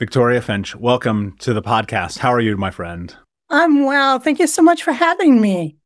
Victoria Finch, welcome to the podcast. How are you, my friend? I'm well. Thank you so much for having me.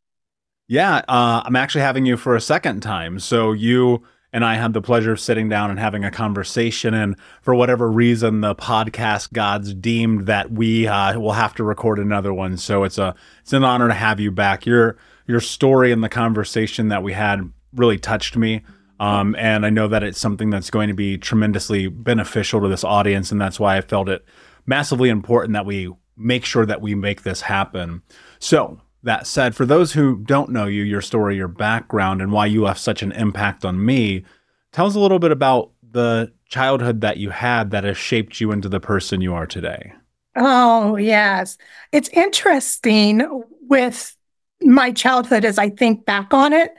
Yeah, uh, I'm actually having you for a second time. So you and I had the pleasure of sitting down and having a conversation. And for whatever reason, the podcast gods deemed that we uh, will have to record another one. So it's a it's an honor to have you back. Your your story and the conversation that we had really touched me. Um, and I know that it's something that's going to be tremendously beneficial to this audience. And that's why I felt it massively important that we make sure that we make this happen. So, that said, for those who don't know you, your story, your background, and why you left such an impact on me, tell us a little bit about the childhood that you had that has shaped you into the person you are today. Oh, yes. It's interesting with my childhood as I think back on it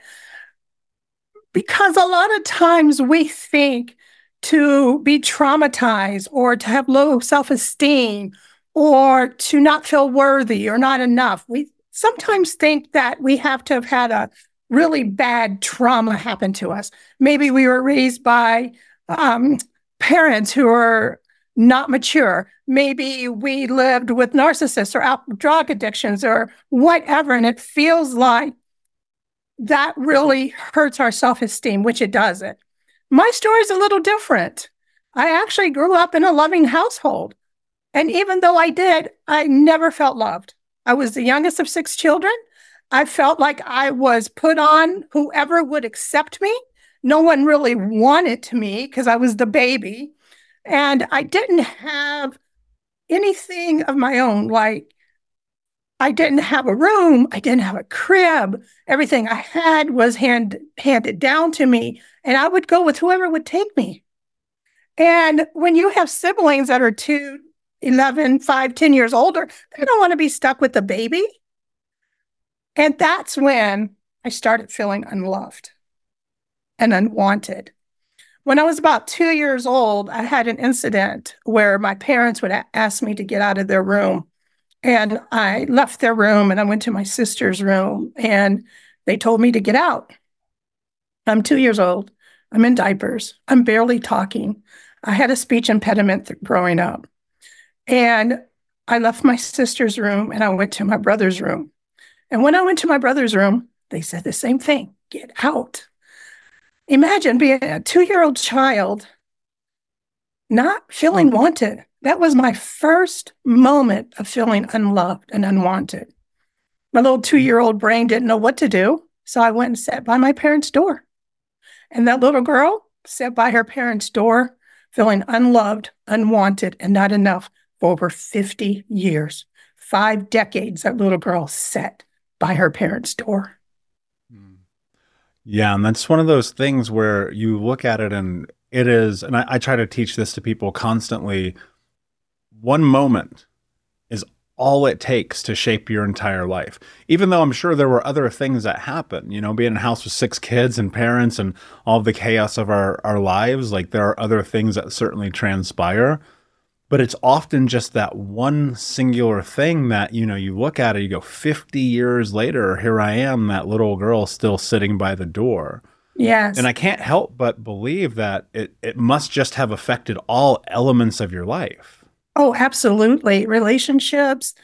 because a lot of times we think to be traumatized or to have low self esteem or to not feel worthy or not enough, we sometimes think that we have to have had a really bad trauma happen to us. Maybe we were raised by um, parents who are not mature. Maybe we lived with narcissists or drug addictions or whatever. And it feels like that really hurts our self esteem, which it doesn't. My story is a little different. I actually grew up in a loving household. And even though I did, I never felt loved. I was the youngest of six children. I felt like I was put on whoever would accept me. No one really wanted me because I was the baby. And I didn't have anything of my own. Like I didn't have a room. I didn't have a crib. Everything I had was hand, handed down to me, and I would go with whoever would take me. And when you have siblings that are two, 11, 5, 10 years older, they don't want to be stuck with the baby. And that's when I started feeling unloved and unwanted. When I was about two years old, I had an incident where my parents would ask me to get out of their room and I left their room and I went to my sister's room and they told me to get out. I'm two years old. I'm in diapers. I'm barely talking. I had a speech impediment growing up. And I left my sister's room and I went to my brother's room. And when I went to my brother's room, they said the same thing get out. Imagine being a two year old child not feeling mm. wanted, that was my first moment of feeling unloved and unwanted. My little two year old brain didn't know what to do. So I went and sat by my parents' door. And that little girl sat by her parents' door, feeling unloved, unwanted, and not enough for over 50 years. Five decades, that little girl sat by her parents' door. Hmm. Yeah, and that's one of those things where you look at it and it is, and I, I try to teach this to people constantly one moment is all it takes to shape your entire life. Even though I'm sure there were other things that happen, you know, being in a house with six kids and parents and all the chaos of our, our lives, like there are other things that certainly transpire. But it's often just that one singular thing that, you know, you look at it, you go, 50 years later, here I am, that little girl still sitting by the door. Yes. And I can't help but believe that it, it must just have affected all elements of your life. Oh, absolutely. Relationships.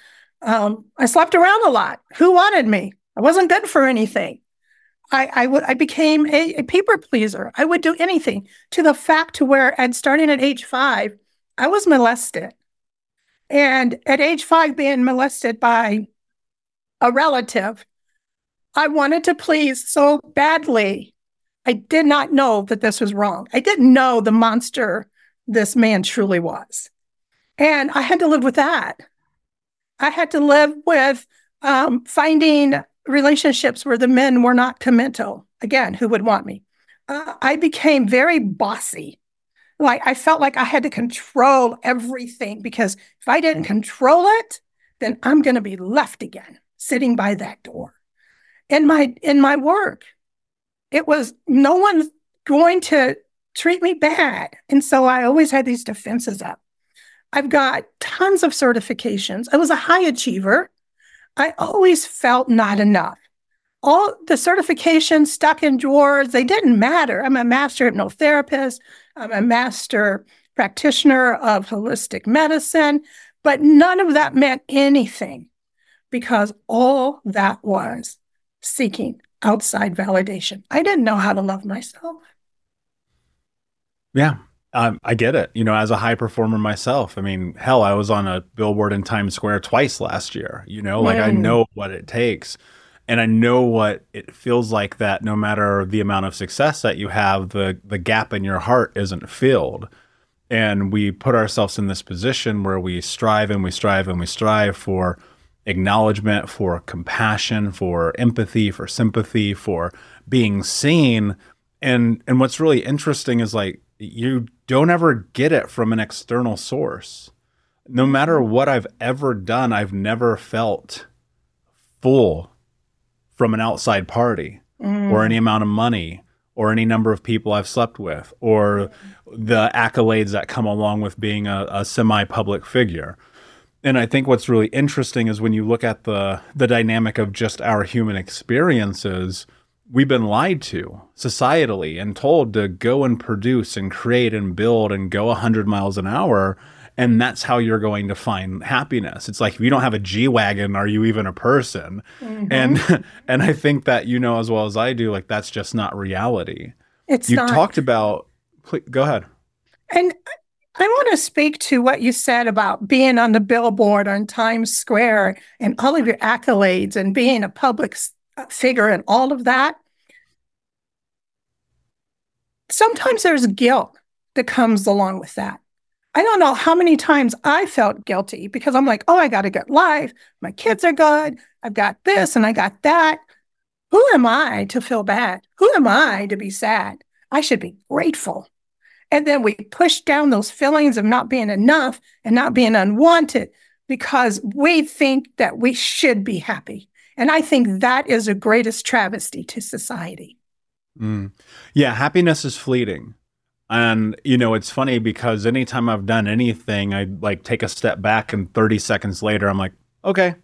Um, I slept around a lot. Who wanted me? I wasn't good for anything. I, I, became a, a people pleaser. I would do anything to the fact to where and starting at age five, I was molested. And at age five, being molested by a relative, I wanted to please so badly. I did not know that this was wrong. I didn't know the monster this man truly was. And I had to live with that. I had to live with um, finding relationships where the men were not committal. Again, who would want me? Uh, I became very bossy. like I felt like I had to control everything because if I didn't control it, then I'm going to be left again sitting by that door. In my in my work, it was no one's going to treat me bad. And so I always had these defenses up. I've got tons of certifications. I was a high achiever. I always felt not enough. All the certifications stuck in drawers, they didn't matter. I'm a master hypnotherapist. I'm a master practitioner of holistic medicine, but none of that meant anything because all that was seeking outside validation. I didn't know how to love myself. Yeah, um, I get it. You know, as a high performer myself, I mean, hell, I was on a billboard in Times Square twice last year. You know, like mm. I know what it takes. And I know what it feels like that no matter the amount of success that you have, the the gap in your heart isn't filled. And we put ourselves in this position where we strive and we strive and we strive for acknowledgement, for compassion, for empathy, for sympathy, for being seen. And and what's really interesting is like you don't ever get it from an external source. No matter what I've ever done, I've never felt full from an outside party mm. or any amount of money or any number of people I've slept with or the accolades that come along with being a, a semi public figure. And I think what's really interesting is when you look at the the dynamic of just our human experiences, we've been lied to societally and told to go and produce and create and build and go 100 miles an hour and that's how you're going to find happiness it's like if you don't have a g-wagon are you even a person mm-hmm. and and i think that you know as well as i do like that's just not reality it's you not. talked about please, go ahead and I want to speak to what you said about being on the billboard on Times Square and all of your accolades and being a public uh, figure and all of that. Sometimes there's guilt that comes along with that. I don't know how many times I felt guilty because I'm like, oh, I got a good life. My kids are good. I've got this and I got that. Who am I to feel bad? Who am I to be sad? I should be grateful. And then we push down those feelings of not being enough and not being unwanted because we think that we should be happy. And I think that is the greatest travesty to society. Mm. Yeah, happiness is fleeting. And you know, it's funny because anytime I've done anything, I like take a step back and 30 seconds later I'm like, okay.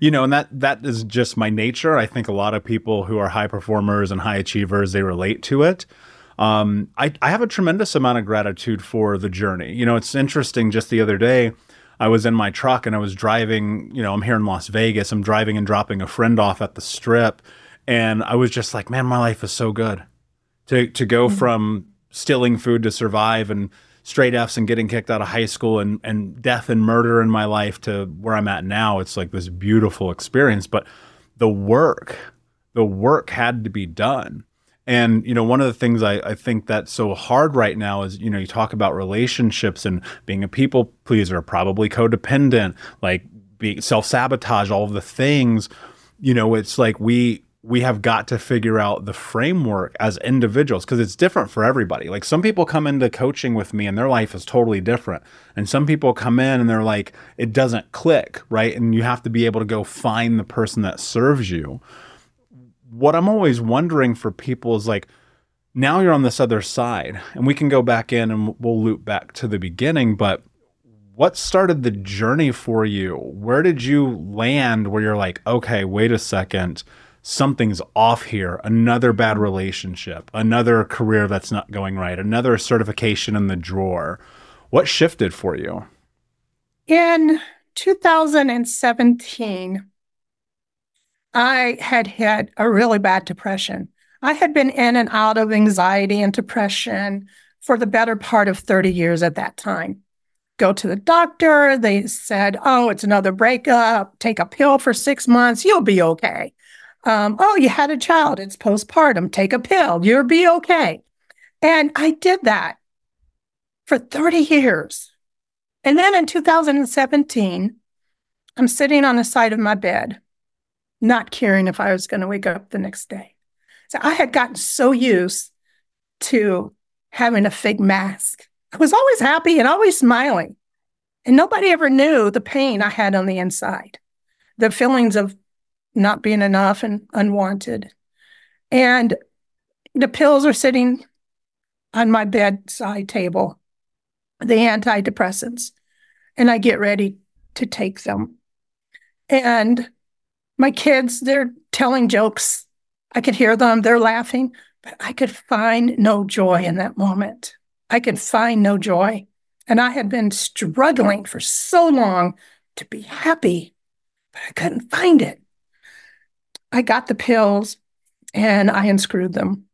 You know, and that that is just my nature. I think a lot of people who are high performers and high achievers, they relate to it. Um, I, I have a tremendous amount of gratitude for the journey. You know, it's interesting just the other day, I was in my truck and I was driving, you know, I'm here in Las Vegas. I'm driving and dropping a friend off at the strip and I was just like, man, my life is so good. To to go mm-hmm. from stealing food to survive and straight F's and getting kicked out of high school and and death and murder in my life to where I'm at now, it's like this beautiful experience. But the work, the work had to be done. And you know, one of the things I, I think that's so hard right now is, you know, you talk about relationships and being a people pleaser, probably codependent, like being self sabotage, all of the things. You know, it's like we we have got to figure out the framework as individuals because it's different for everybody. Like some people come into coaching with me and their life is totally different. And some people come in and they're like, it doesn't click, right? And you have to be able to go find the person that serves you. What I'm always wondering for people is like, now you're on this other side and we can go back in and we'll loop back to the beginning, but what started the journey for you? Where did you land where you're like, okay, wait a second something's off here, another bad relationship, another career that's not going right, another certification in the drawer. What shifted for you? In 2017, I had had a really bad depression. I had been in and out of anxiety and depression for the better part of 30 years at that time. Go to the doctor. They said, Oh, it's another breakup. Take a pill for six months. You'll be okay. Um, oh, you had a child, it's postpartum, take a pill, you'll be okay. And I did that for 30 years. And then in 2017, I'm sitting on the side of my bed, not caring if I was going to wake up the next day. So I had gotten so used to having a fake mask I was always happy and always smiling. And nobody ever knew the pain I had on the inside, the feelings of not being enough and unwanted. And the pills are sitting on my bedside table, the antidepressants, and I get ready to take them. And my kids, they're telling jokes. I could hear them, they're laughing, but I could find no joy in that moment. I could find no joy. And I had been struggling for so long to be happy, but I couldn't find it. I got the pills and I unscrewed them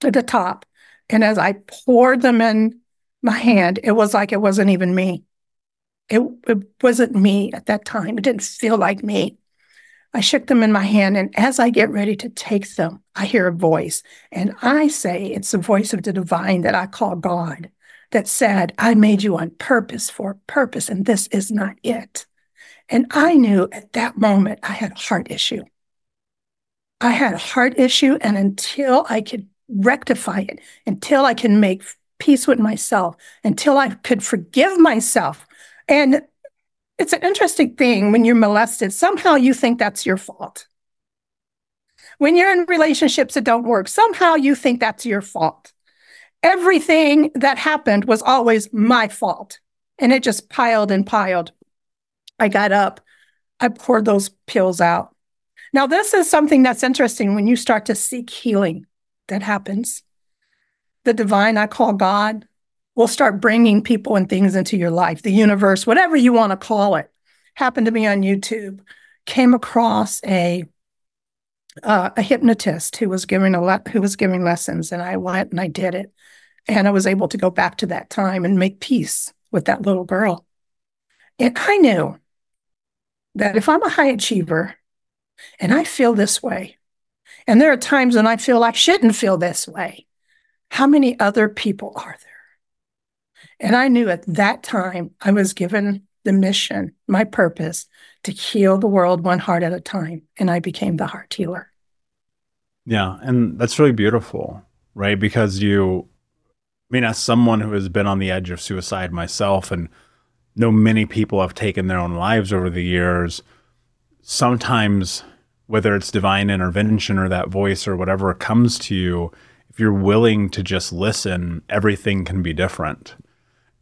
to the top. And as I poured them in my hand, it was like it wasn't even me. It, it wasn't me at that time. It didn't feel like me. I shook them in my hand, and as I get ready to take them, I hear a voice. And I say it's the voice of the divine that I call God that said, I made you on purpose for a purpose, and this is not it. And I knew at that moment I had a heart issue. I had a heart issue, and until I could rectify it, until I can make peace with myself, until I could forgive myself. And it's an interesting thing when you're molested, somehow you think that's your fault. When you're in relationships that don't work, somehow you think that's your fault. Everything that happened was always my fault. And it just piled and piled. I got up, I poured those pills out. Now, this is something that's interesting when you start to seek healing that happens. The divine, I call God, will start bringing people and things into your life, the universe, whatever you want to call it. Happened to me on YouTube. Came across a uh, a hypnotist who was giving a le- who was giving lessons, and I went and I did it, and I was able to go back to that time and make peace with that little girl. And I knew that if I'm a high achiever and I feel this way, and there are times when I feel I shouldn't feel this way, how many other people are there? And I knew at that time I was given the mission, my purpose to heal the world one heart at a time. And I became the heart healer. Yeah. And that's really beautiful, right? Because you, I mean, as someone who has been on the edge of suicide myself and know many people have taken their own lives over the years, sometimes, whether it's divine intervention or that voice or whatever comes to you, if you're willing to just listen, everything can be different.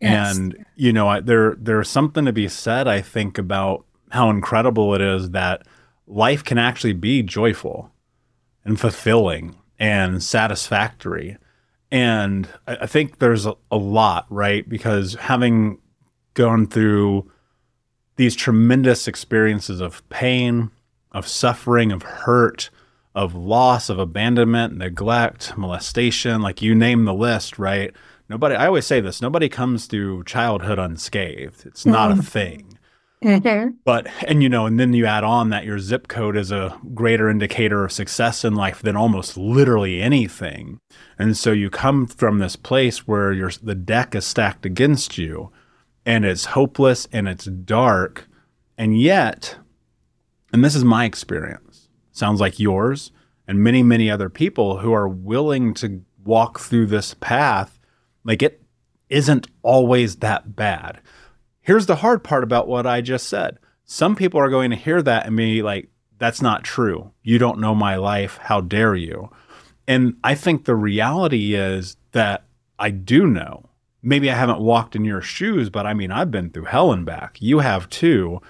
Yes. And you know, I, there there's something to be said, I think, about how incredible it is that life can actually be joyful and fulfilling and satisfactory. And I, I think there's a, a lot, right? Because having gone through these tremendous experiences of pain, of suffering, of hurt, of loss, of abandonment, neglect, molestation, like you name the list, right? nobody i always say this nobody comes through childhood unscathed it's not mm-hmm. a thing mm-hmm. but and you know and then you add on that your zip code is a greater indicator of success in life than almost literally anything and so you come from this place where your the deck is stacked against you and it's hopeless and it's dark and yet and this is my experience sounds like yours and many many other people who are willing to walk through this path like it isn't always that bad. Here's the hard part about what I just said. Some people are going to hear that and be like, that's not true. You don't know my life. How dare you? And I think the reality is that I do know. Maybe I haven't walked in your shoes, but I mean, I've been through hell and back. You have too.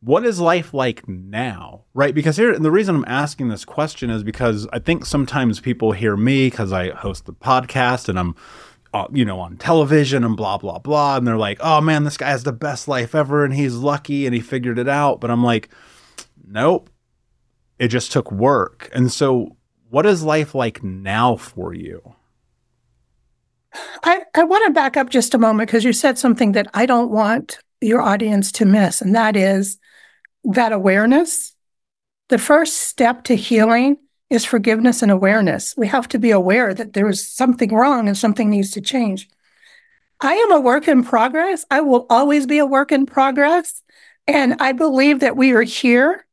What is life like now? Right? Because here, the reason I'm asking this question is because I think sometimes people hear me because I host the podcast and I'm uh, you know, on television and blah, blah, blah. And they're like, oh man, this guy has the best life ever and he's lucky and he figured it out. But I'm like, nope, it just took work. And so, what is life like now for you? I, I want to back up just a moment because you said something that I don't want your audience to miss, and that is that awareness. The first step to healing is forgiveness and awareness. We have to be aware that there is something wrong and something needs to change. I am a work in progress. I will always be a work in progress. And I believe that we are here,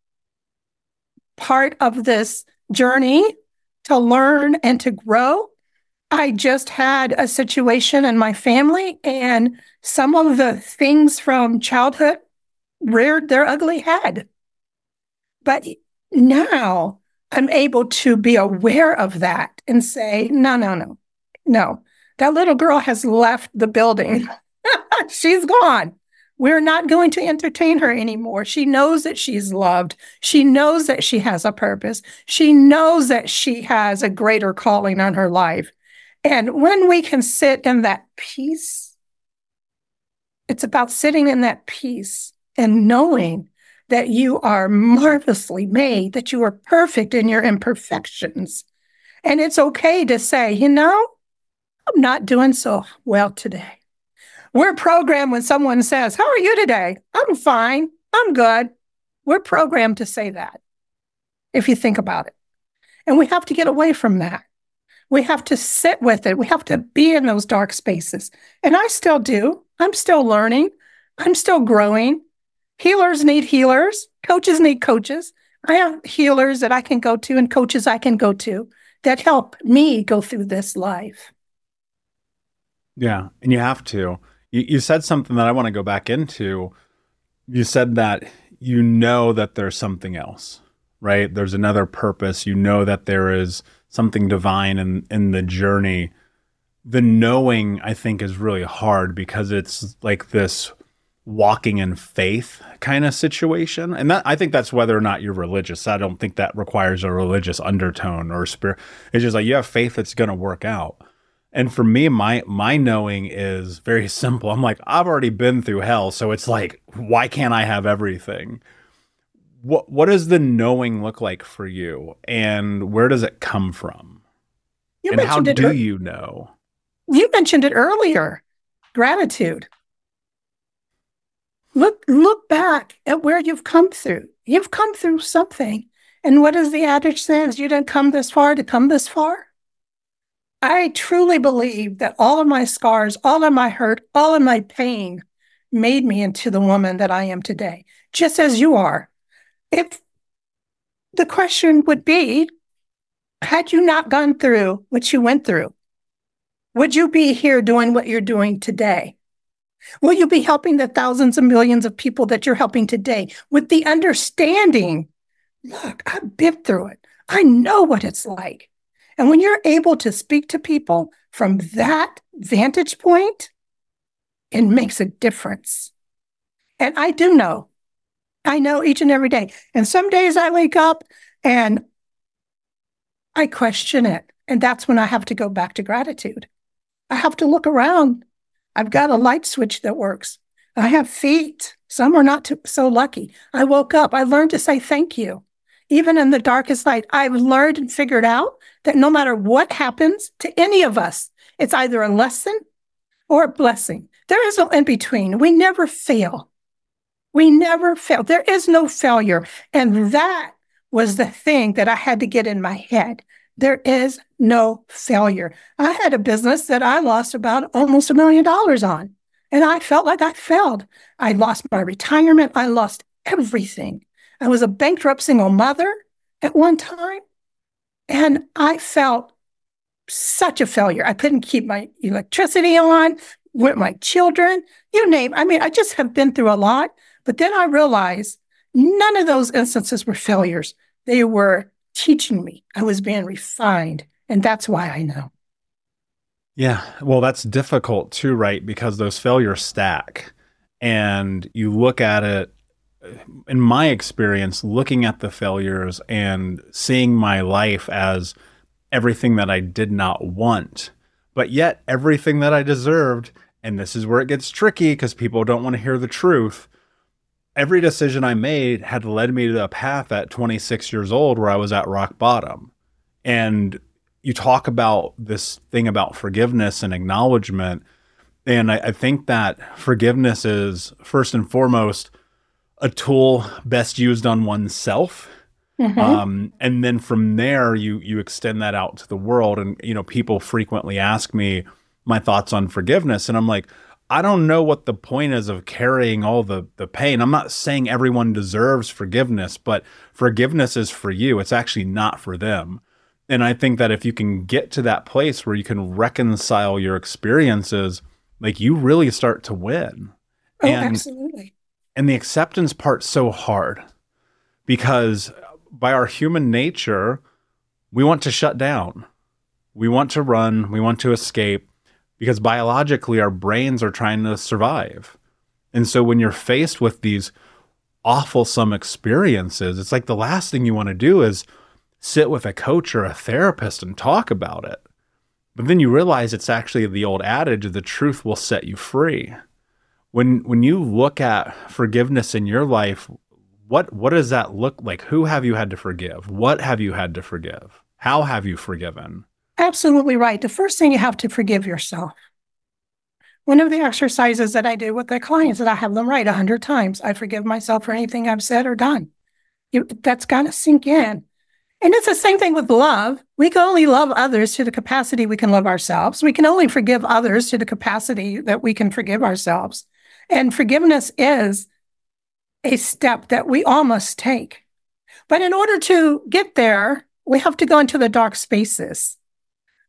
part of this journey to learn and to grow. I just had a situation in my family, and some of the things from childhood reared their ugly head. But now I'm able to be aware of that and say, no, no, no, no. That little girl has left the building. She's gone. We're not going to entertain her anymore. She knows that she's loved. She knows that she has a purpose. She knows that she has a greater calling on her life. And when we can sit in that peace, it's about sitting in that peace and knowing that you are marvelously made, that you are perfect in your imperfections. And it's okay to say, you know, I'm not doing so well today. We're programmed when someone says, How are you today? I'm fine. I'm good. We're programmed to say that, if you think about it. And we have to get away from that. We have to sit with it. We have to be in those dark spaces. And I still do. I'm still learning. I'm still growing. Healers need healers. Coaches need coaches. I have healers that I can go to and coaches I can go to that help me go through this life. Yeah. And you have to. You, you said something that I want to go back into. You said that you know that there's something else, right? There's another purpose. You know that there is something divine in, in the journey. The knowing, I think, is really hard because it's like this walking in faith kind of situation. And that I think that's whether or not you're religious. I don't think that requires a religious undertone or spirit. It's just like you have faith that's going to work out. And for me, my my knowing is very simple. I'm like, I've already been through hell, so it's like, why can't I have everything? What what does the knowing look like for you, and where does it come from? You and how do you know? You mentioned it earlier. Gratitude. Look look back at where you've come through. You've come through something. And what does the adage say? Is you didn't come this far to come this far? I truly believe that all of my scars, all of my hurt, all of my pain made me into the woman that I am today, just as you are. If the question would be, had you not gone through what you went through, would you be here doing what you're doing today? Will you be helping the thousands and millions of people that you're helping today with the understanding? Look, I've been through it. I know what it's like. And when you're able to speak to people from that vantage point, it makes a difference. And I do know, I know each and every day. And some days I wake up and I question it. And that's when I have to go back to gratitude. I have to look around. I've got a light switch that works. I have feet. Some are not too, so lucky. I woke up. I learned to say thank you even in the darkest night, I've learned and figured out that no matter what happens to any of us, it's either a lesson or a blessing. There is no in between. We never fail. We never fail. There is no failure. And that was the thing that I had to get in my head. There is no failure. I had a business that I lost about almost a million dollars on, and I felt like I failed. I lost my retirement. I lost everything. I was a bankrupt single mother at one time, and I felt such a failure. I couldn't keep my electricity on with my children, you name. I mean, I just have been through a lot. But then I realized none of those instances were failures. They were teaching me. I was being refined, and that's why I know. Yeah, well, that's difficult too, right? Because those failures stack, and you look at it uh, in my experience, looking at the failures and seeing my life as everything that I did not want, but yet everything that I deserved. And this is where it gets tricky because people don't want to hear the truth. Every decision I made had led me to a path at 26 years old where I was at rock bottom. And you talk about this thing about forgiveness and acknowledgement. And I, I think that forgiveness is first and foremost a tool best used on oneself. Mm-hmm. Um, and then from there, you you extend that out to the world. And you know, people frequently ask me my thoughts on forgiveness, and I'm like, I don't know what the point is of carrying all the the pain. I'm not saying everyone deserves forgiveness, but forgiveness is for you. It's actually not for them. And I think that if you can get to that place where you can reconcile your experiences, like you really start to win. Oh, and, absolutely. And the acceptance part's so hard because by our human nature, we want to shut down. We want to run, we want to escape because biologically our brains are trying to survive. And so when you're faced with these awful some experiences, it's like the last thing you want to do is sit with a coach or a therapist and talk about it. But then you realize it's actually the old adage the truth will set you free. When when you look at forgiveness in your life, what what does that look like? Who have you had to forgive? What have you had to forgive? How have you forgiven? Absolutely right. The first thing you have to forgive yourself. One of the exercises that I do with the clients that I have them write a hundred times, I forgive myself for anything I've said or done. You, that's got to sink in. And it's the same thing with love. We can only love others to the capacity we can love ourselves. We can only forgive others to the capacity that we can forgive ourselves. And forgiveness is a step that we all must take. But in order to get there, we have to go into the dark spaces.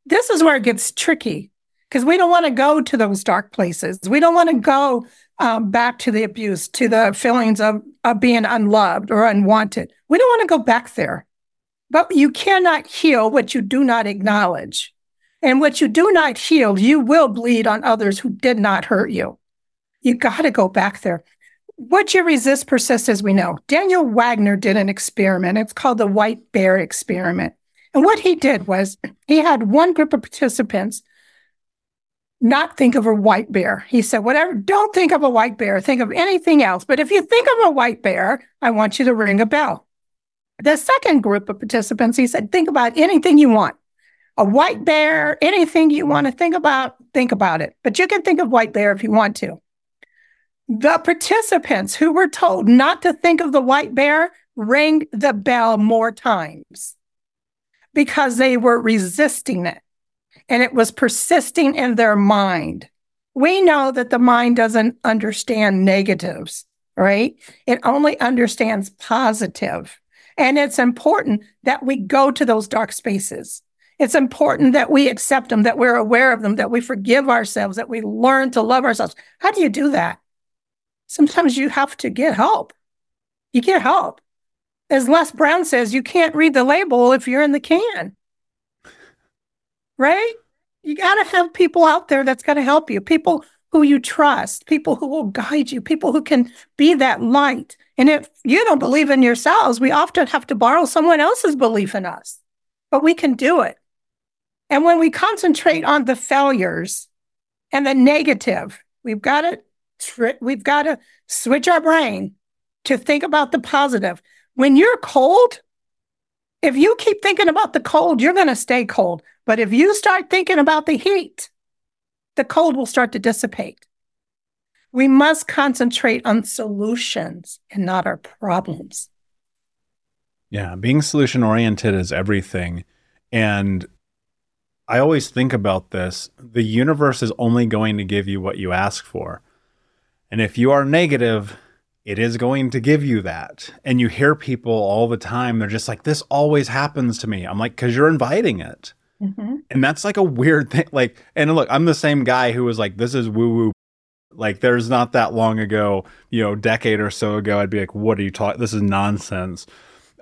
This is where it gets tricky because we don't want to go to those dark places. We don't want to go um, back to the abuse, to the feelings of, of being unloved or unwanted. We don't want to go back there. But you cannot heal what you do not acknowledge. And what you do not heal, you will bleed on others who did not hurt you. You got to go back there. What you resist persists, as we know. Daniel Wegner did an experiment. It's called the white bear experiment. And what he did was he had one group of participants not think of a white bear. He said, whatever, don't think of a white bear, think of anything else. But if you think of a white bear, I want you to ring a bell. The second group of participants, he said, think about anything you want. A white bear, anything you want to think about, think about it. But you can think of white bear if you want to. The participants who were told not to think of the white bear rang the bell more times because they were resisting it and it was persisting in their mind. We know that the mind doesn't understand negatives, right? It only understands positive. And it's important that we go to those dark spaces. It's important that we accept them, that we're aware of them, that we forgive ourselves, that we learn to love ourselves. How do you do that? Sometimes you have to get help. You get help. As Les Brown says, you can't read the label if you're in the can. Right? You got to have people out there that's going to help you, people who you trust, people who will guide you, people who can be that light. And if you don't believe in yourselves, we often have to borrow someone else's belief in us, but we can do it. And when we concentrate on the failures and the negative, we've got to we've got to switch our brain to think about the positive. When you're cold, if you keep thinking about the cold, you're going to stay cold. But if you start thinking about the heat, the cold will start to dissipate. We must concentrate on solutions and not our problems. Yeah, being solution oriented is everything. And I always think about this the universe is only going to give you what you ask for. And if you are negative, it is going to give you that. And you hear people all the time, they're just like, this always happens to me. I'm like, because you're inviting it. Mm-hmm. And that's like a weird thing. Like, and look, I'm the same guy who was like, this is woo woo. Like, there's not that long ago, you know, decade or so ago, I'd be like, what are you talking? This is nonsense.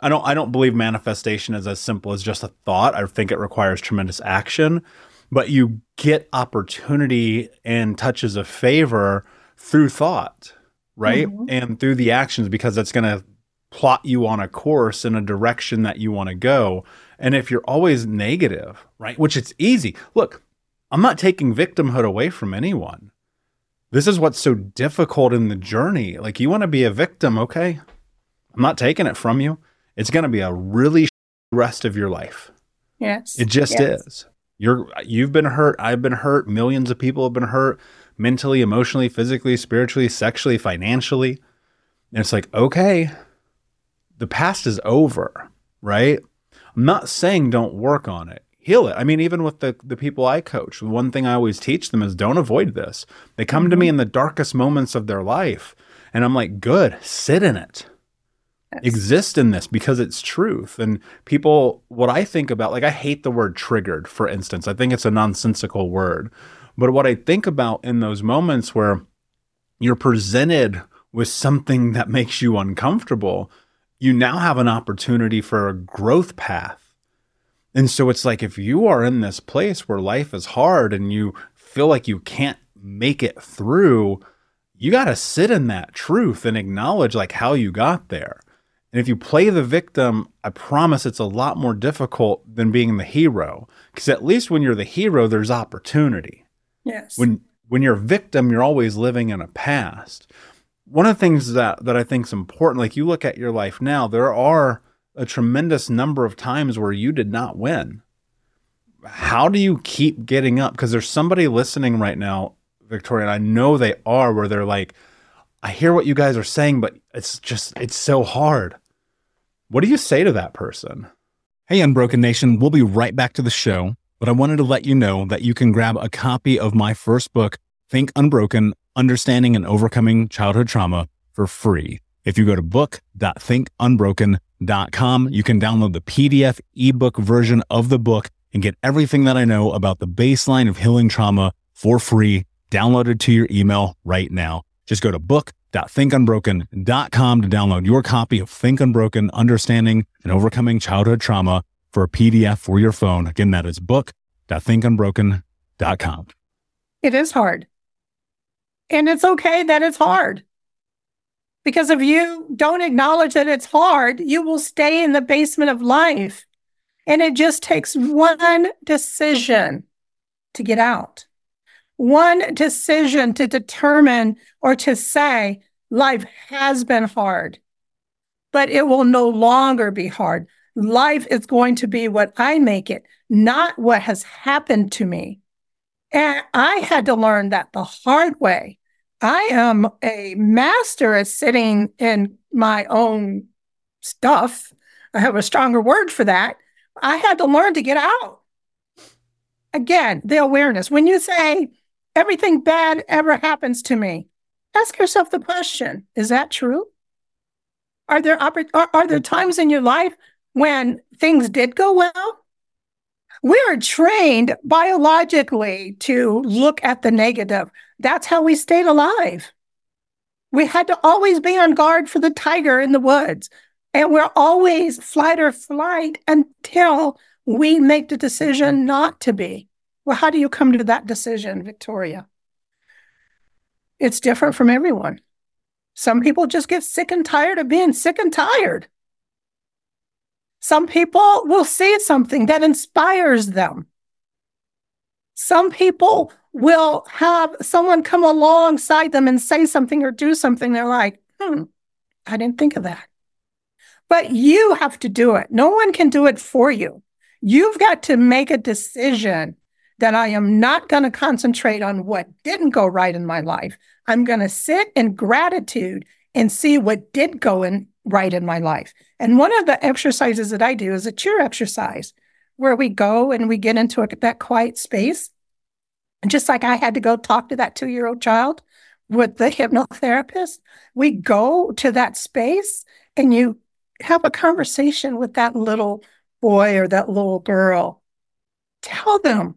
I don't, I don't believe manifestation is as simple as just a thought. I think it requires tremendous action, but you get opportunity and touches of favor through thought, right? Mm-hmm. And through the actions because that's going to plot you on a course in a direction that you want to go. And if you're always negative, right, which it's easy. Look, I'm not taking victimhood away from anyone. This is what's so difficult in the journey. Like, you want to be a victim, okay? I'm not taking it from you. It's going to be a really rest of your life. Yes. It just yes. is. You're you've been hurt, I've been hurt, millions of people have been hurt mentally, emotionally, physically, spiritually, sexually, financially. And it's like, okay, the past is over, right? I'm not saying don't work on it. Heal it. I mean, even with the, the people I coach, the one thing I always teach them is don't avoid this. They come to me mm-hmm. in the darkest moments of their life. And I'm like, good, sit in it. yes. exist in this because it's truth. And people, what I think about, like, I hate the word triggered, for instance. I think it's a nonsensical word. But what I think about in those moments where you're presented with something that makes you uncomfortable, you now have an opportunity for a growth path. And so it's like if you are in this place where life is hard and you feel like you can't make it through, you got to sit in that truth and acknowledge like how you got there. And if you play the victim, I promise it's a lot more difficult than being the hero. Because at least when you're the hero, there's opportunity. Yes. When when you're a victim, you're always living in a past. One of the things that that I think is important, like you look at your life now, there are a tremendous number of times where you did not win. How do you keep getting up? Because there's somebody listening right now, Victoria, and I know they are, where they're like, I hear what you guys are saying, but it's just, it's so hard. What do you say to that person? Hey, Unbroken Nation, we'll be right back to the show, but I wanted to let you know that you can grab a copy of my first book, Think Unbroken Understanding and Overcoming Childhood Trauma, for free. If you go to book.thinkunbroken.com, you can download the PDF ebook version of the book and get everything that I know about the baseline of healing trauma for free, downloaded to your email right now. Just go to book.thinkunbroken.com to download your copy of Think Unbroken Understanding and Overcoming Childhood Trauma for a PDF for your phone. Again, that is book.thinkunbroken.com. It is hard. And it's okay that it's hard. Because if you don't acknowledge that it's hard, you will stay in the basement of life. And it just takes one decision to get out one decision to determine or to say life has been hard, but it will no longer be hard. Life is going to be what I make it, not what has happened to me. And I had to learn that the hard way. I am a master at sitting in my own stuff. I have a stronger word for that. I had to learn to get out. Again, the awareness. When you say, everything bad ever happens to me. Ask yourself the question Is that true? Are there, are, are there times in your life when things did go well? We are trained biologically to look at the negative. That's how we stayed alive. We had to always be on guard for the tiger in the woods. And we're always flight or flight until we make the decision not to be. Well, how do you come to that decision, Victoria? It's different from everyone. Some people just get sick and tired of being sick and tired. Some people will see something that inspires them. Some people will have someone come alongside them and say something or do something. They're like, hmm, I didn't think of that. But you have to do it. No one can do it for you. You've got to make a decision that I am not going to concentrate on what didn't go right in my life. I'm going to sit in gratitude and see what did go in right in my life. And one of the exercises that I do is a cheer exercise where we go and we get into a, that quiet space. And just like I had to go talk to that two year old child with the hypnotherapist, we go to that space and you have a conversation with that little boy or that little girl. Tell them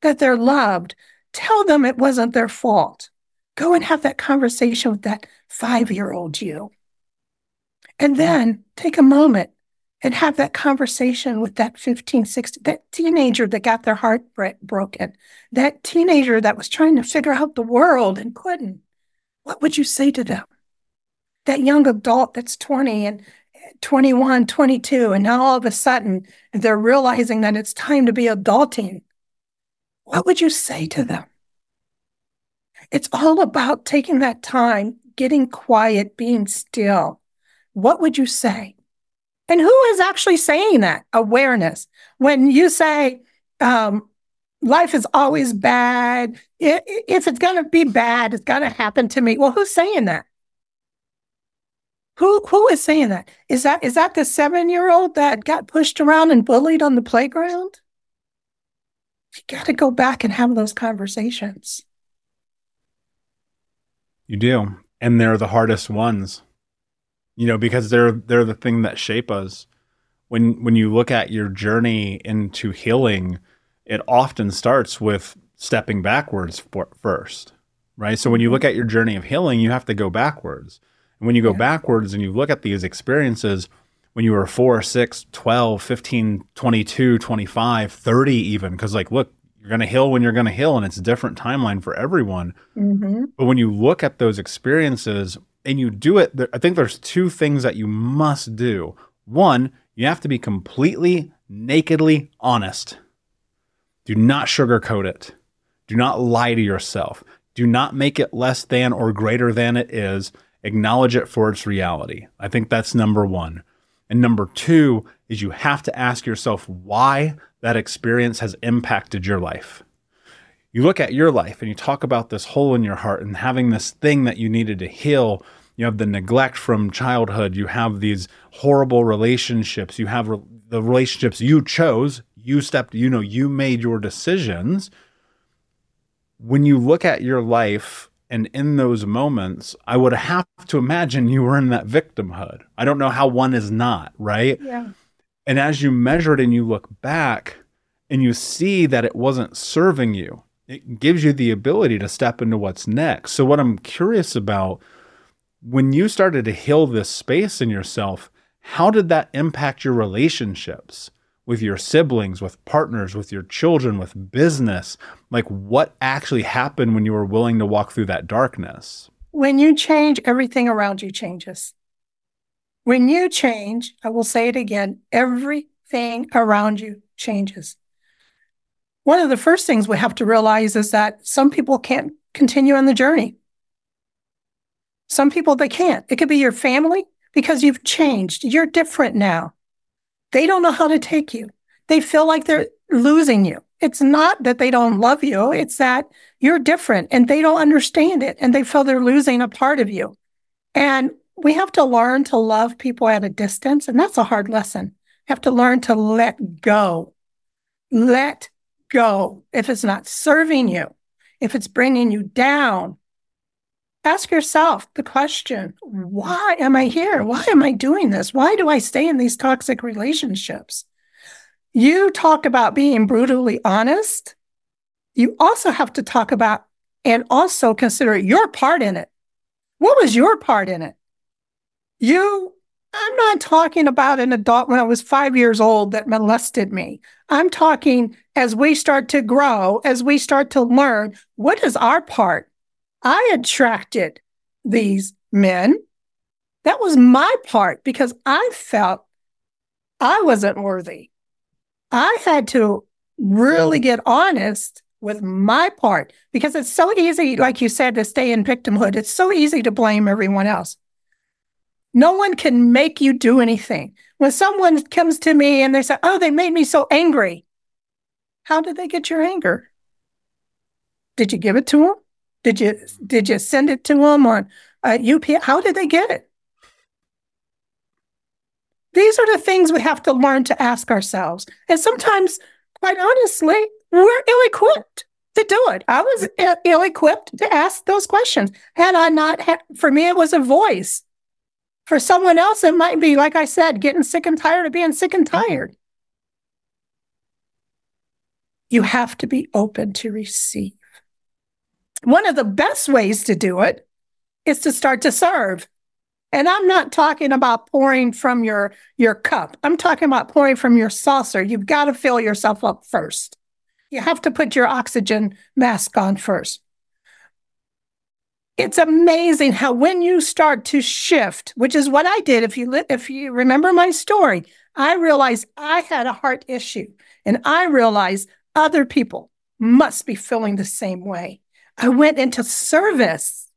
that they're loved. Tell them it wasn't their fault. Go and have that conversation with that five year old you. And then take a moment and have that conversation with that 15, 16, that teenager that got their heart broken, that teenager that was trying to figure out the world and couldn't. What would you say to them? That young adult that's 20 and eh, 21, 22, and now all of a sudden they're realizing that it's time to be adulting what would you say to them? It's all about taking that time, getting quiet, being still. What would you say? And who is actually saying that? Awareness. When you say, um, life is always bad, if it's going to be bad, it's going to happen to me. Well, who's saying that? Who who is saying that? Is that is that the seven year old that got pushed around and bullied on the playground? You got to go back and have those conversations. You do. And they're the hardest ones. You know, because they're they're the thing that shape us. When when you look at your journey into healing, it often starts with stepping backwards for, first, right? So when you look at your journey of healing, you have to go backwards. And when you go yeah. backwards and you look at these experiences, when you were 4, 6, 12, 15, 22, 25, 30 even cuz like look, you're going to heal when you're going to heal and it's a different timeline for everyone. Mm-hmm. But when you look at those experiences and you do it, I think there's two things that you must do. One, you have to be completely nakedly honest. Do not sugarcoat it. Do not lie to yourself. Do not make it less than or greater than it is. Acknowledge it for its reality. I think that's number one. And number two is you have to ask yourself why that experience has impacted your life. You look at your life and you talk about this hole in your heart and having this thing that you needed to heal. You have the neglect from childhood. You have these horrible relationships. You have re- the relationships you chose. You stepped, you know, you made your decisions. When you look at your life and in those moments, I would have to imagine you were in that victimhood. I don't know how one is not, right? Yeah. And as you measure it and you look back and you see that it wasn't serving you, it gives you the ability to step into what's next. So, what I'm curious about when you started to heal this space in yourself, how did that impact your relationships with your siblings, with partners, with your children, with business? Like, what actually happened when you were willing to walk through that darkness? When you change, everything around you changes. When you change, I will say it again, everything around you changes. One of the first things we have to realize is that some people can't continue on the journey. Some people they can't. It could be your family because you've changed. You're different now. They don't know how to take you. They feel like they're losing you. It's not that they don't love you, it's that you're different and they don't understand it and they feel they're losing a part of you. And we have to learn to love people at a distance, and that's a hard lesson. Have to learn to let go. Let go. If it's not serving you, if it's bringing you down, ask yourself the question why am I here? Why am I doing this? Why do I stay in these toxic relationships? You talk about being brutally honest. You also have to talk about and also consider your part in it. What was your part in it? You, I'm not talking about an adult when I was five years old that molested me. I'm talking as we start to grow, as we start to learn, what is our part? I attracted these men. That was my part because I felt I wasn't worthy. I had to really get honest with my part because it's so easy, like you said, to stay in victimhood. It's so easy to blame everyone else. No one can make you do anything. When someone comes to me and they say, Oh, they made me so angry. How did they get your anger? Did you give it to them? Did you did you send it to them on uh, UPS? How did they get it? These are the things we have to learn to ask ourselves. And sometimes, quite honestly, we're ill equipped to do it. I was ill equipped to ask those questions. Had I not, had, for me, it was a voice. For someone else, it might be, like I said, getting sick and tired of being sick and tired. You have to be open to receive. One of the best ways to do it is to start to serve. And I'm not talking about pouring from your, your cup. I'm talking about pouring from your saucer. You've got to fill yourself up first. You have to put your oxygen mask on first it's amazing how when you start to shift, which is what I did. If you li- if you remember my story, I realized I had a heart issue, and I realized other people must be feeling the same way. I went into service.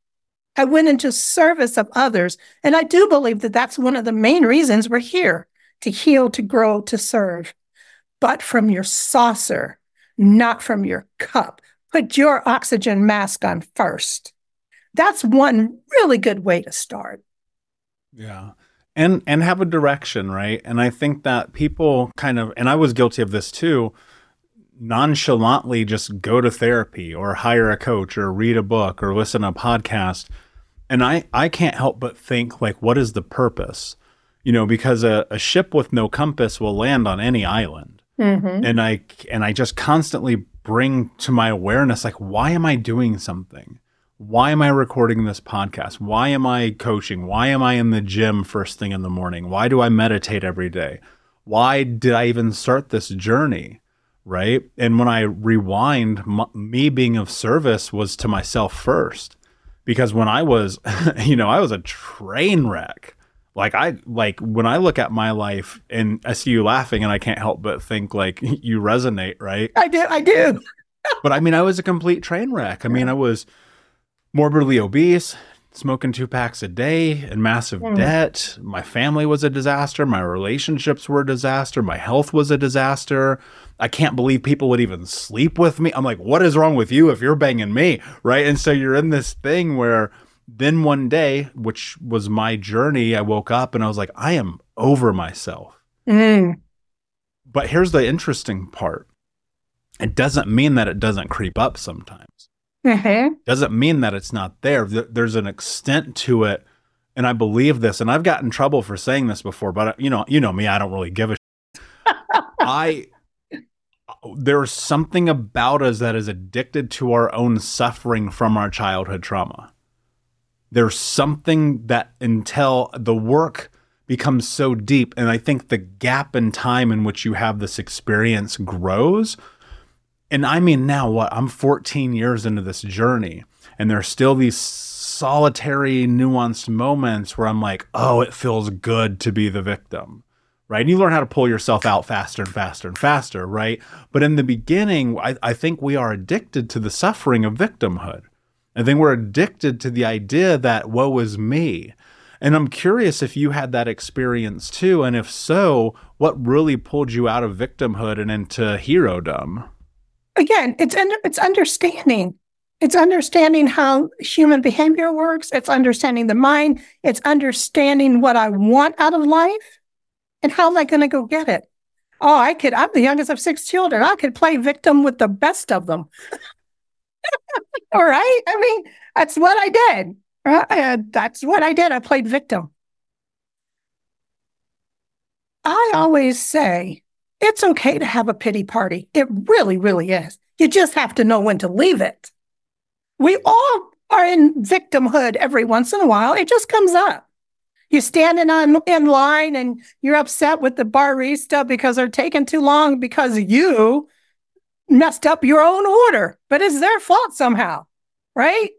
I went into service of others, and I do believe that that's one of the main reasons we're here to heal, to grow, to serve. But from your saucer, not from your cup. Put your oxygen mask on first that's one really good way to start. Yeah. And and have a direction, right? And I think that people kind of and I was guilty of this too, nonchalantly just go to therapy or hire a coach or read a book or listen to a podcast And I, I can't help but think, like, what is the purpose? You know, because a, a ship with no compass will land on any island. Mm-hmm. And I and I just constantly bring to my awareness, like, why am I doing something? Why am I recording this podcast? Why am I coaching? Why am I in the gym first thing in the morning? Why do I meditate every day? Why did I even start this journey? Right. And when I rewind, m- me being of service was to myself first. Because when I was, you know, I was a train wreck. Like I like when I look at my life and I see you laughing and I can't help but think like you resonate, right? I did. I did. but I mean, I was a complete train wreck. I mean, I was morbidly obese, smoking two packs a day, in massive Mm. debt. My family was a disaster. My relationships were a disaster. My health was a disaster. I can't believe people would even sleep with me. I'm like, what is wrong with you if you're banging me? Right. And so you're in this thing where then one day, which was my journey, I woke up and I was like, I am over myself. Mm. But here's the interesting part it doesn't mean that it doesn't creep up sometimes hmm doesn't mean that it's not there. There's an extent to it, and I believe this. And I've gotten in trouble for saying this before, but uh, you know, you know me, I don't really give a. Sh- I there's something about us that is addicted to our own suffering from our childhood trauma. There's something that until the work becomes so deep, and I think the gap in time in which you have this experience grows and I mean now what I'm 14 years into this journey and there's still these solitary nuanced moments where I'm like, "Oh, it feels good to be the victim." Right? And you learn how to pull yourself out faster and faster and faster, right? But in the beginning, I, I think we are addicted to the suffering of victimhood. I think we're addicted to the idea that woe is me. And I'm curious if you had that experience too. And if so, what really pulled you out of victimhood and into hero-dom? Again, it's under, it's understanding. It's understanding how human behavior works. It's understanding the mind. It's understanding what I want out of life, and how am I going to go get it? Oh, I could. I'm the youngest of six children. I could play victim with the best of them. All right. I mean, that's what I did. Uh, that's what I did. I played victim. I always say it's okay to have a pity party. It really, really is. You just have to know when to leave it. We all are in victimhood every once in a while. It just comes up. You're standing on in line and you're upset with the barista because they're taking too long because you messed up your own order, but it's their fault somehow, right?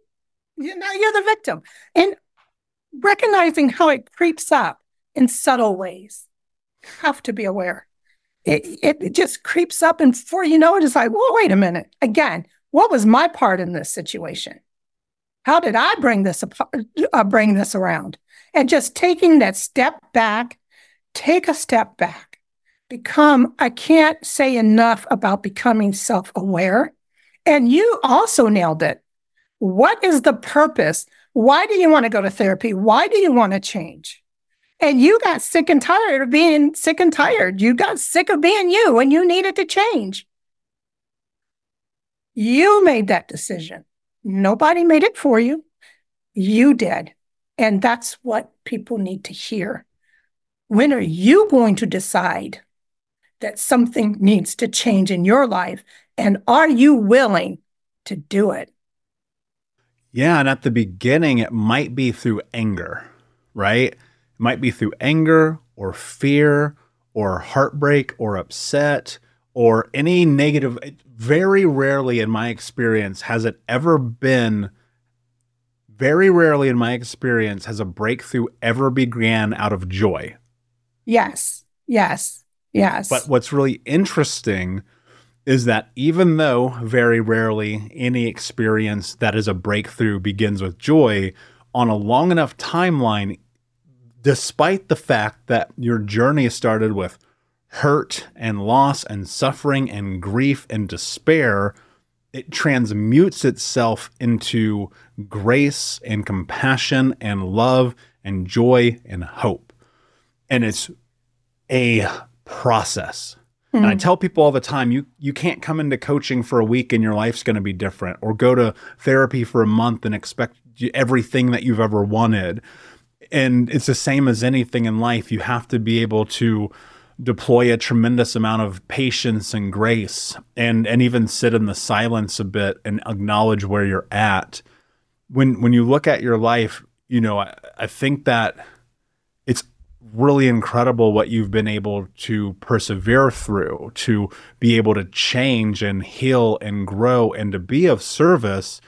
You you're the victim. And recognizing how it creeps up in subtle ways, have to be aware. It, it, just creeps up, and before you know it, it's like, well, wait a minute. Again, what was my part in this situation? How did I bring this uh, bring this around? And just taking that step back, take a step back, become. I can't say enough about becoming self aware. And you also nailed it. What is the purpose? Why do you want to go to therapy? Why do you want to change? And you got sick and tired of being sick and tired. You got sick of being you and you needed to change. You made that decision. Nobody made it for you. You did. And that's what people need to hear. When are you going to decide that something needs to change in your life? And are you willing to do it? Yeah, and at the beginning, it might be through anger, right? It might be through anger or fear or heartbreak or upset or any negative. Very rarely, in my experience, has it ever been. Very rarely, in my experience, has a breakthrough ever began out of joy. Yes, yes, yes. But what's really interesting is that even though very rarely any experience that is a breakthrough begins with joy, on a long enough timeline, despite the fact that your journey started with hurt and loss and suffering and grief and despair, it transmutes itself into grace and compassion and love and joy and hope. And it's a process. And I hmm. tell people all the time, you you can't come into coaching for a week and your life's going to be different, or go to therapy for a month and expect everything that you've ever wanted. And it's the same as anything in life. You have to be able to deploy a tremendous amount of patience and grace and and even sit in the silence a bit and acknowledge where you're at. When when you look at your life, you know, I, I think that it's really incredible what you've been able to persevere through, to be able to change and heal and grow and to be of service.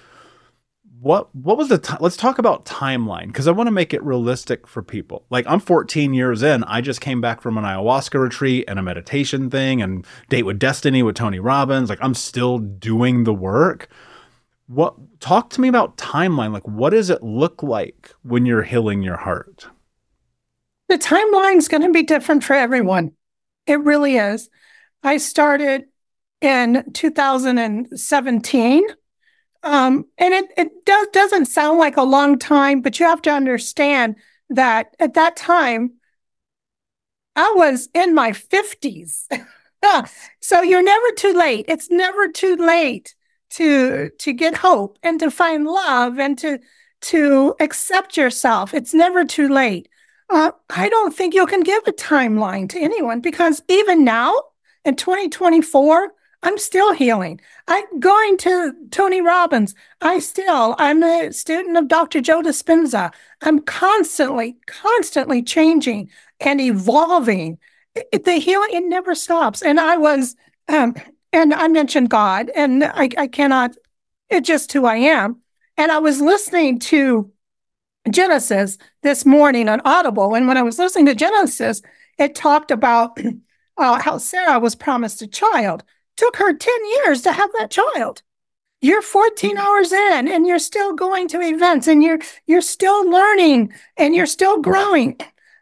What what was the t- let's talk about timeline because I want to make it realistic for people. Like I'm 14 years in, I just came back from an ayahuasca retreat and a meditation thing and date with destiny with Tony Robbins. Like I'm still doing the work. What talk to me about timeline? Like what does it look like when you're healing your heart? The timeline's going to be different for everyone. It really is. I started in 2017. Um, and it, it does, doesn't sound like a long time, but you have to understand that at that time, I was in my 50s. so you're never too late. It's never too late to to get hope and to find love and to to accept yourself. It's never too late. Uh, I don't think you can give a timeline to anyone because even now in 2024, I'm still healing. I'm going to Tony Robbins. I still, I'm a student of Dr. Joe Dispenza. I'm constantly, constantly changing and evolving. It, the healing, it never stops. And I was, um, and I mentioned God, and I, I cannot, it's just who I am. And I was listening to Genesis this morning on Audible. And when I was listening to Genesis, it talked about uh, how Sarah was promised a child. Took her 10 years to have that child. You're 14 hours in and you're still going to events and you're you're still learning and you're still growing.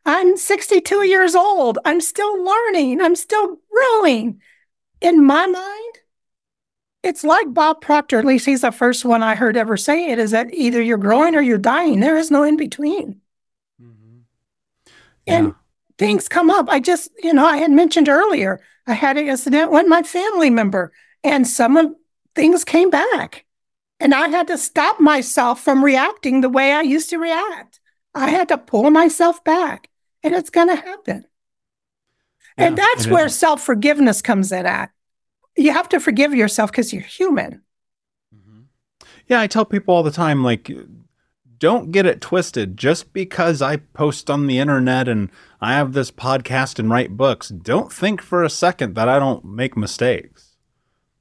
I'm 62 years old. I'm still learning. I'm still growing. In my mind, it's like Bob Proctor, at least he's the first one I heard ever say it, is that either you're growing or you're dying. There is no in between. Mm-hmm. Yeah. And things come up. I just, you know, I had mentioned earlier, I had an incident with my family member, and some of things came back. And I had to stop myself from reacting the way I used to react. I had to pull myself back, and it's going to happen. Yeah, and that's where self forgiveness comes in at you have to forgive yourself because you're human. Mm-hmm. Yeah, I tell people all the time, like, don't get it twisted. Just because I post on the internet and I have this podcast and write books, don't think for a second that I don't make mistakes.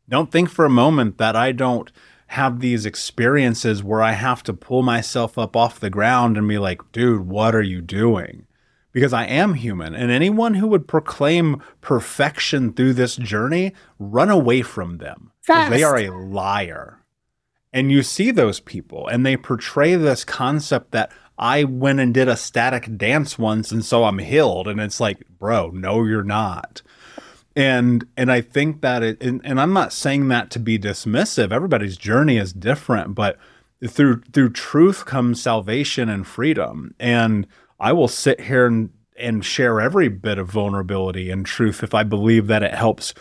Don't think for a moment that I don't have these experiences where I have to pull myself up off the ground and be like, dude, what are you doing? because I am human. And anyone who would proclaim perfection through this journey, run away from them. They are a liar. And you see those people, and they portray this concept that I went and did ecstatic dance once, and so I'm healed. And it's like, bro, no, you're not. And and I think that it, and, and I'm not saying that to be dismissive. Everybody's journey is different, but through through truth comes salvation and freedom. And I will sit here and, and share every bit of vulnerability and truth if I believe that it helps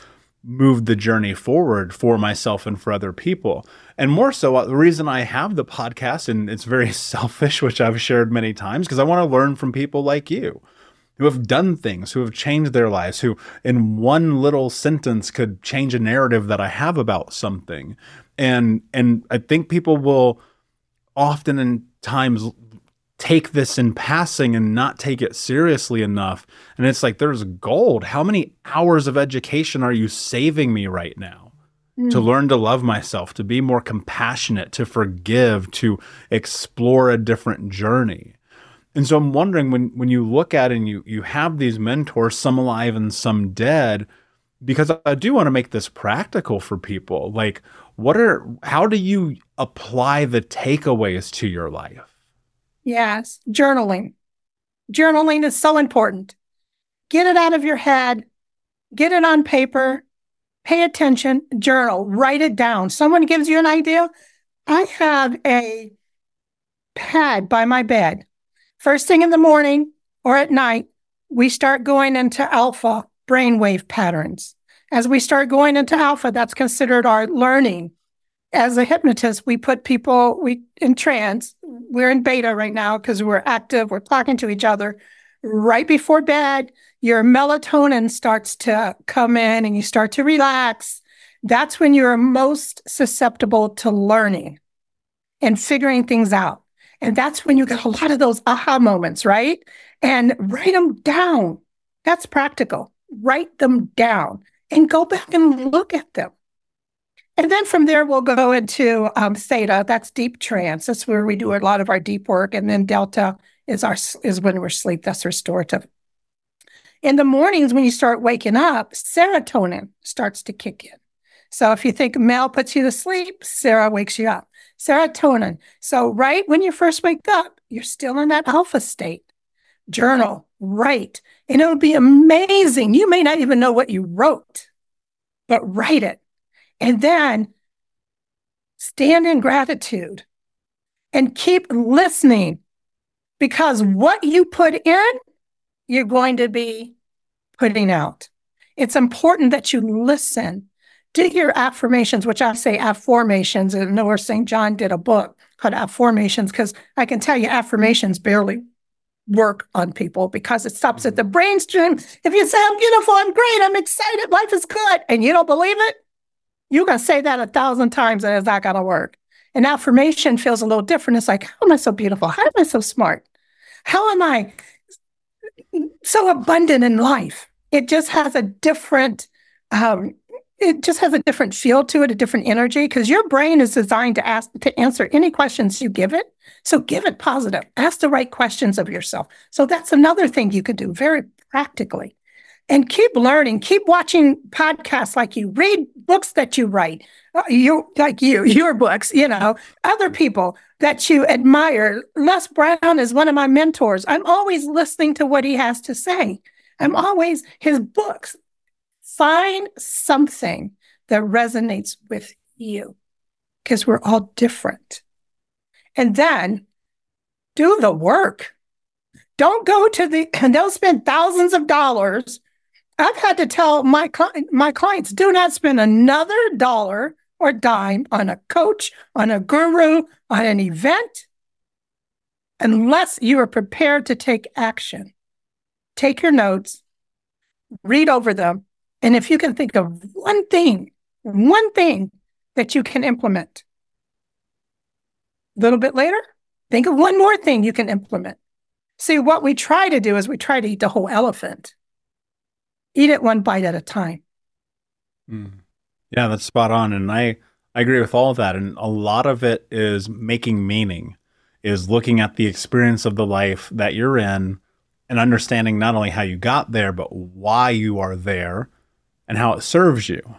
move the journey forward for myself and for other people. And more so, uh, the reason I have the podcast, and it's very selfish, which I've shared many times, because I want to learn from people like you who have done things, who have changed their lives, who in one little sentence could change a narrative that I have about something. And and I think people will often in times take this in passing and not take it seriously enough. And it's like, there's gold. How many hours of education are you saving me right now? Mm. To learn to love myself, to be more compassionate, to forgive, to explore a different journey. And so I'm wondering when when you look at it and you you have these mentors, some alive and some dead, because I do want to make this practical for people. Like, what are how do you apply the takeaways to your life? Yes, journaling. Journaling is so important. Get it out of your head, get it on paper, pay attention, journal, write it down. Someone gives you an idea. I have a pad by my bed. First thing in the morning or at night, we start going into alpha brainwave patterns. As we start going into alpha, that's considered our learning as a hypnotist, we put people we in trance. We're in beta right now because we're active. We're talking to each other. Right before bed, your melatonin starts to come in and you start to relax. That's when you're most susceptible to learning and figuring things out. And that's when you get a lot of those aha moments, right? And write them down. That's practical. Write them down and go back and look at them. And then from there, we'll go into um, theta. That's deep trance. That's where we do a lot of our deep work. And then delta is our is when we're asleep. That's restorative. In the mornings, when you start waking up, serotonin starts to kick in. So if you think Mel puts you to sleep, Sarah wakes you up. Serotonin. So right when you first wake up, you're still in that alpha state. Journal, write, and it'll be amazing. You may not even know what you wrote, but write it and then stand in gratitude and keep listening because what you put in, you're going to be putting out. It's important that you listen. Do your affirmations, which I say afformations, and Noah St. John did a book called Afformations, because I can tell you affirmations barely work on people because it stops at mm-hmm. the brainstem. If you say, I'm beautiful, I'm great, I'm excited, life is good, and you don't believe it, you can say that a thousand times and it's not going to work. And afformation feels a little different. It's like, how am I so beautiful? How am I so smart? How am I so abundant in life? It just has a different, um, it just has a different feel to it, a different energy, because your brain is designed to ask to answer any questions you give it. So give it positive. Ask the right questions of yourself. So that's another thing you could do very practically and keep learning. Keep watching podcasts like you. Read books that you write. Uh, you like you your books you know other people that you admire. Les brown is one of my mentors. I'm always listening to what he has to say. I'm always his books find something that resonates with you because we're all different. And then do the work. Don't go to the and they'll spend thousands of dollars I've had to tell my my clients do not spend another dollar or dime on a coach, on a guru, on an event unless you are prepared to take action. Take your notes, read over them, and if you can think of one thing, one thing that you can implement. A little bit later, think of one more thing you can implement. See, what we try to do is we try to eat the whole elephant eat it one bite at a time. Mm. Yeah, that's spot on. And I, I agree with all of that. And a lot of it is making meaning, is looking at the experience of the life that you're in and understanding not only how you got there, but why you are there and how it serves you.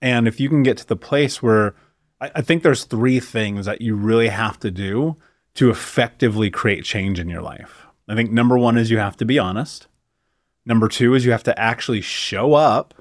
And if you can get to the place where I, I think there's three things that you really have to do to effectively create change in your life. I think number one is you have to be honest. Number two is you have to actually show up.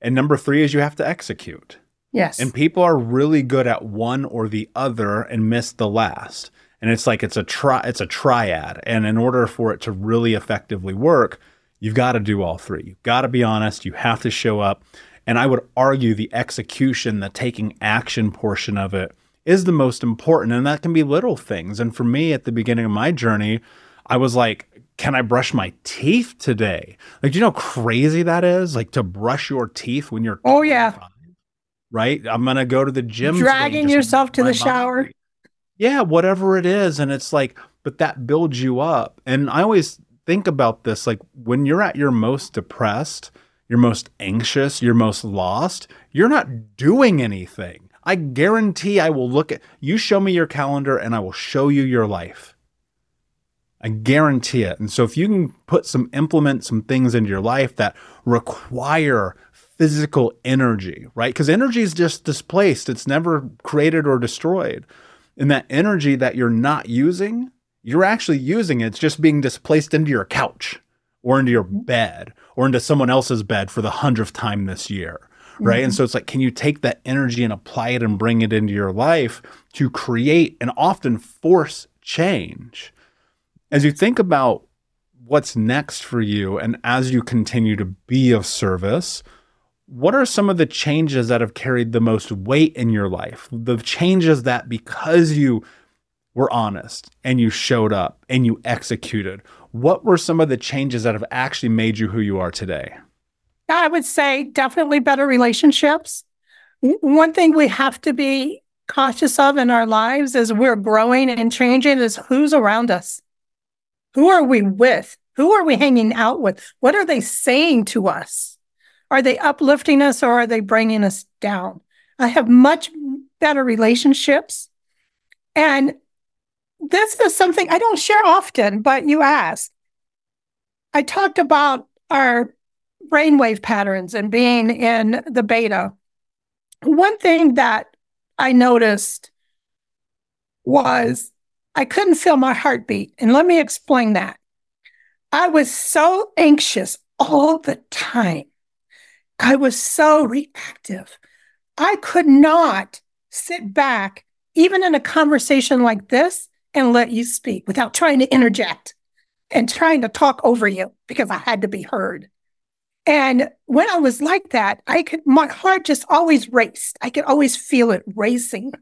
And number three is you have to execute. Yes. And people are really good at one or the other and miss the last. And it's like it's a tri it's a triad. And in order for it to really effectively work, you've got to do all three. You've got to be honest, you have to show up. And I would argue the execution, the taking action portion of it is the most important. And that can be little things. And for me at the beginning of my journey, I was like, can I brush my teeth today? Like, do you know how crazy that is? Like to brush your teeth when you're oh yeah, right. I'm gonna go to the gym, dragging yourself to the body. shower. Yeah, whatever it is, and it's like, but that builds you up. And I always think about this, like when you're at your most depressed, you're most anxious, you're most lost, you're not doing anything. I guarantee I will look at you. Show me your calendar, and I will show you your life I guarantee it. And so if you can put some implement some things into your life that require physical energy, right? Because energy is just displaced. It's never created or destroyed. And that energy that you're not using, you're actually using it. It's just being displaced into your couch or into your bed or into someone else's bed for the hundredth time this year. Right. Mm-hmm. And so it's like, can you take that energy and apply it and bring it into your life to create and often force change? As you think about what's next for you and as you continue to be of service, what are some of the changes that have carried the most weight in your life? The changes that because you were honest and you showed up and you executed, what were some of the changes that have actually made you who you are today? I would say definitely better relationships. One thing we have to be cautious of in our lives as we're growing and changing is who's around us. Who are we with? Who are we hanging out with? What are they saying to us? Are they uplifting us or are they bringing us down? I have much better relationships. And this is something I don't share often, but you asked. I talked about our brainwave patterns and being in the beta. One thing that I noticed was I couldn't feel my heartbeat. And let me explain that. I was so anxious all the time. I was so reactive. I could not sit back, even in a conversation like this, and let you speak without trying to interject and trying to talk over you because I had to be heard. And when I was like that, I could, my heart just always raced. I could always feel it racing.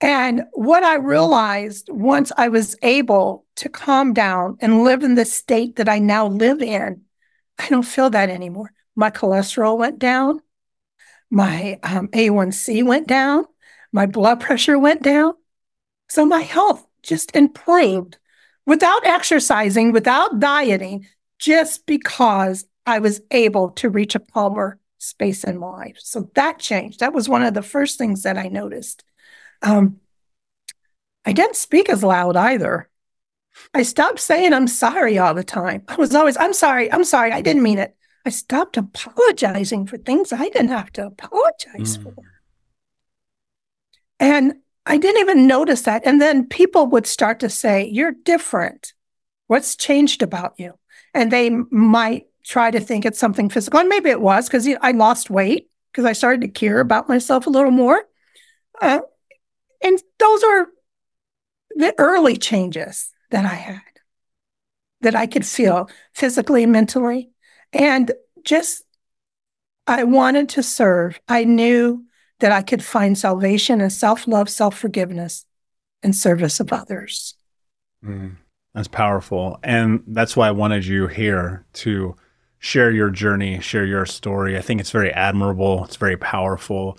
And what I realized once I was able to calm down and live in the state that I now live in, I don't feel that anymore. My cholesterol went down. My um, A1C went down. My blood pressure went down. So my health just improved without exercising, without dieting, just because I was able to reach a calmer space in my life. So that changed. That was one of the first things that I noticed. Um, I didn't speak as loud either. I stopped saying I'm sorry all the time. I was always, I'm sorry, I'm sorry, I didn't mean it. I stopped apologizing for things I didn't have to apologize mm. for. And I didn't even notice that. And then people would start to say, You're different. What's changed about you? And they might try to think it's something physical. And maybe it was because I lost weight because I started to care about myself a little more. Uh, and those are the early changes that I had that I could feel physically and mentally. And just, I wanted to serve. I knew that I could find salvation and self love, self forgiveness, and service of others. Mm, that's powerful. And that's why I wanted you here to share your journey, share your story. I think it's very admirable, it's very powerful.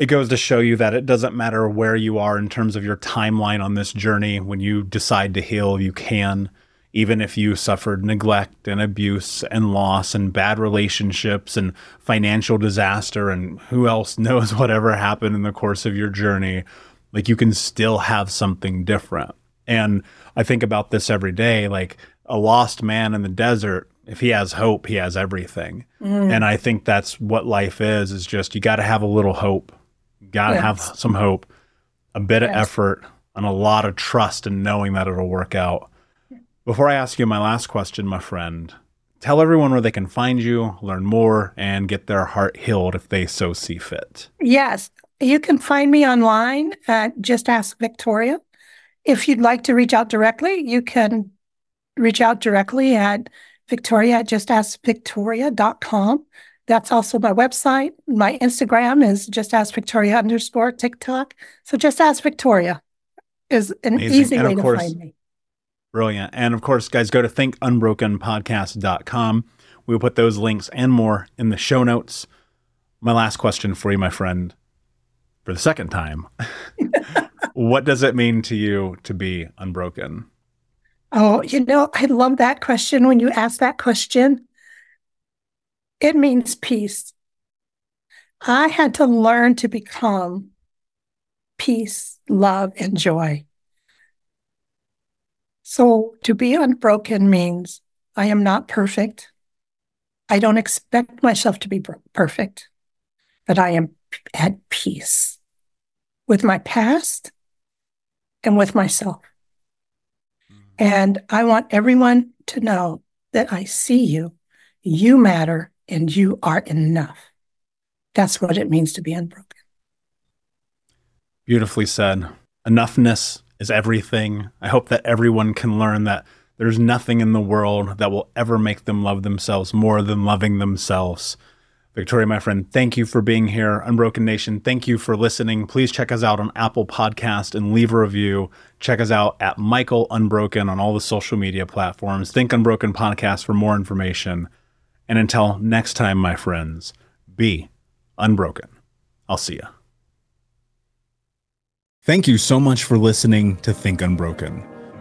It goes to show you that it doesn't matter where you are in terms of your timeline on this journey. When you decide to heal, you can. Even if you suffered neglect and abuse and loss and bad relationships and financial disaster and who else knows whatever happened in the course of your journey, like you can still have something different. And I think about this every day like a lost man in the desert if he has hope, he has everything. Mm. And I think that's what life is, is just you got to have a little hope. Got to yes. have some hope, a bit yes. of effort, and a lot of trust in knowing that it'll work out. Before I ask you my last question, my friend, tell everyone where they can find you, learn more, and get their heart healed if they so see fit. Yes. You can find me online at Just Ask Victoria. If you'd like to reach out directly, you can reach out directly at Victoria, just ask victoria.com. That's also my website. My Instagram is just ask Victoria underscore TikTok. So just ask Victoria is an Amazing. easy and way course, to find me. Brilliant. And of course, guys, go to thinkunbrokenpodcast.com. We'll put those links and more in the show notes. My last question for you, my friend, for the second time. what does it mean to you to be unbroken? Oh, you know, I love that question when you ask that question. It means peace. I had to learn to become peace, love, and joy. So to be unbroken means I am not perfect. I don't expect myself to be perfect, but I am at peace with my past and with myself. Mm-hmm. And I want everyone to know that I see you, you matter, and you are enough. That's what it means to be unbroken. Beautifully said. Enoughness is everything. I hope that everyone can learn that there's nothing in the world that will ever make them love themselves more than loving themselves. Victoria, my friend, thank you for being here. Unbroken Nation, thank you for listening. Please check us out on Apple Podcast and leave a review. Check us out at Michael Unbroken on all the social media platforms. Think Unbroken Podcast for more information. And until next time, my friends, be unbroken. I'll see you. Thank you so much for listening to Think Unbroken.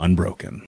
unbroken.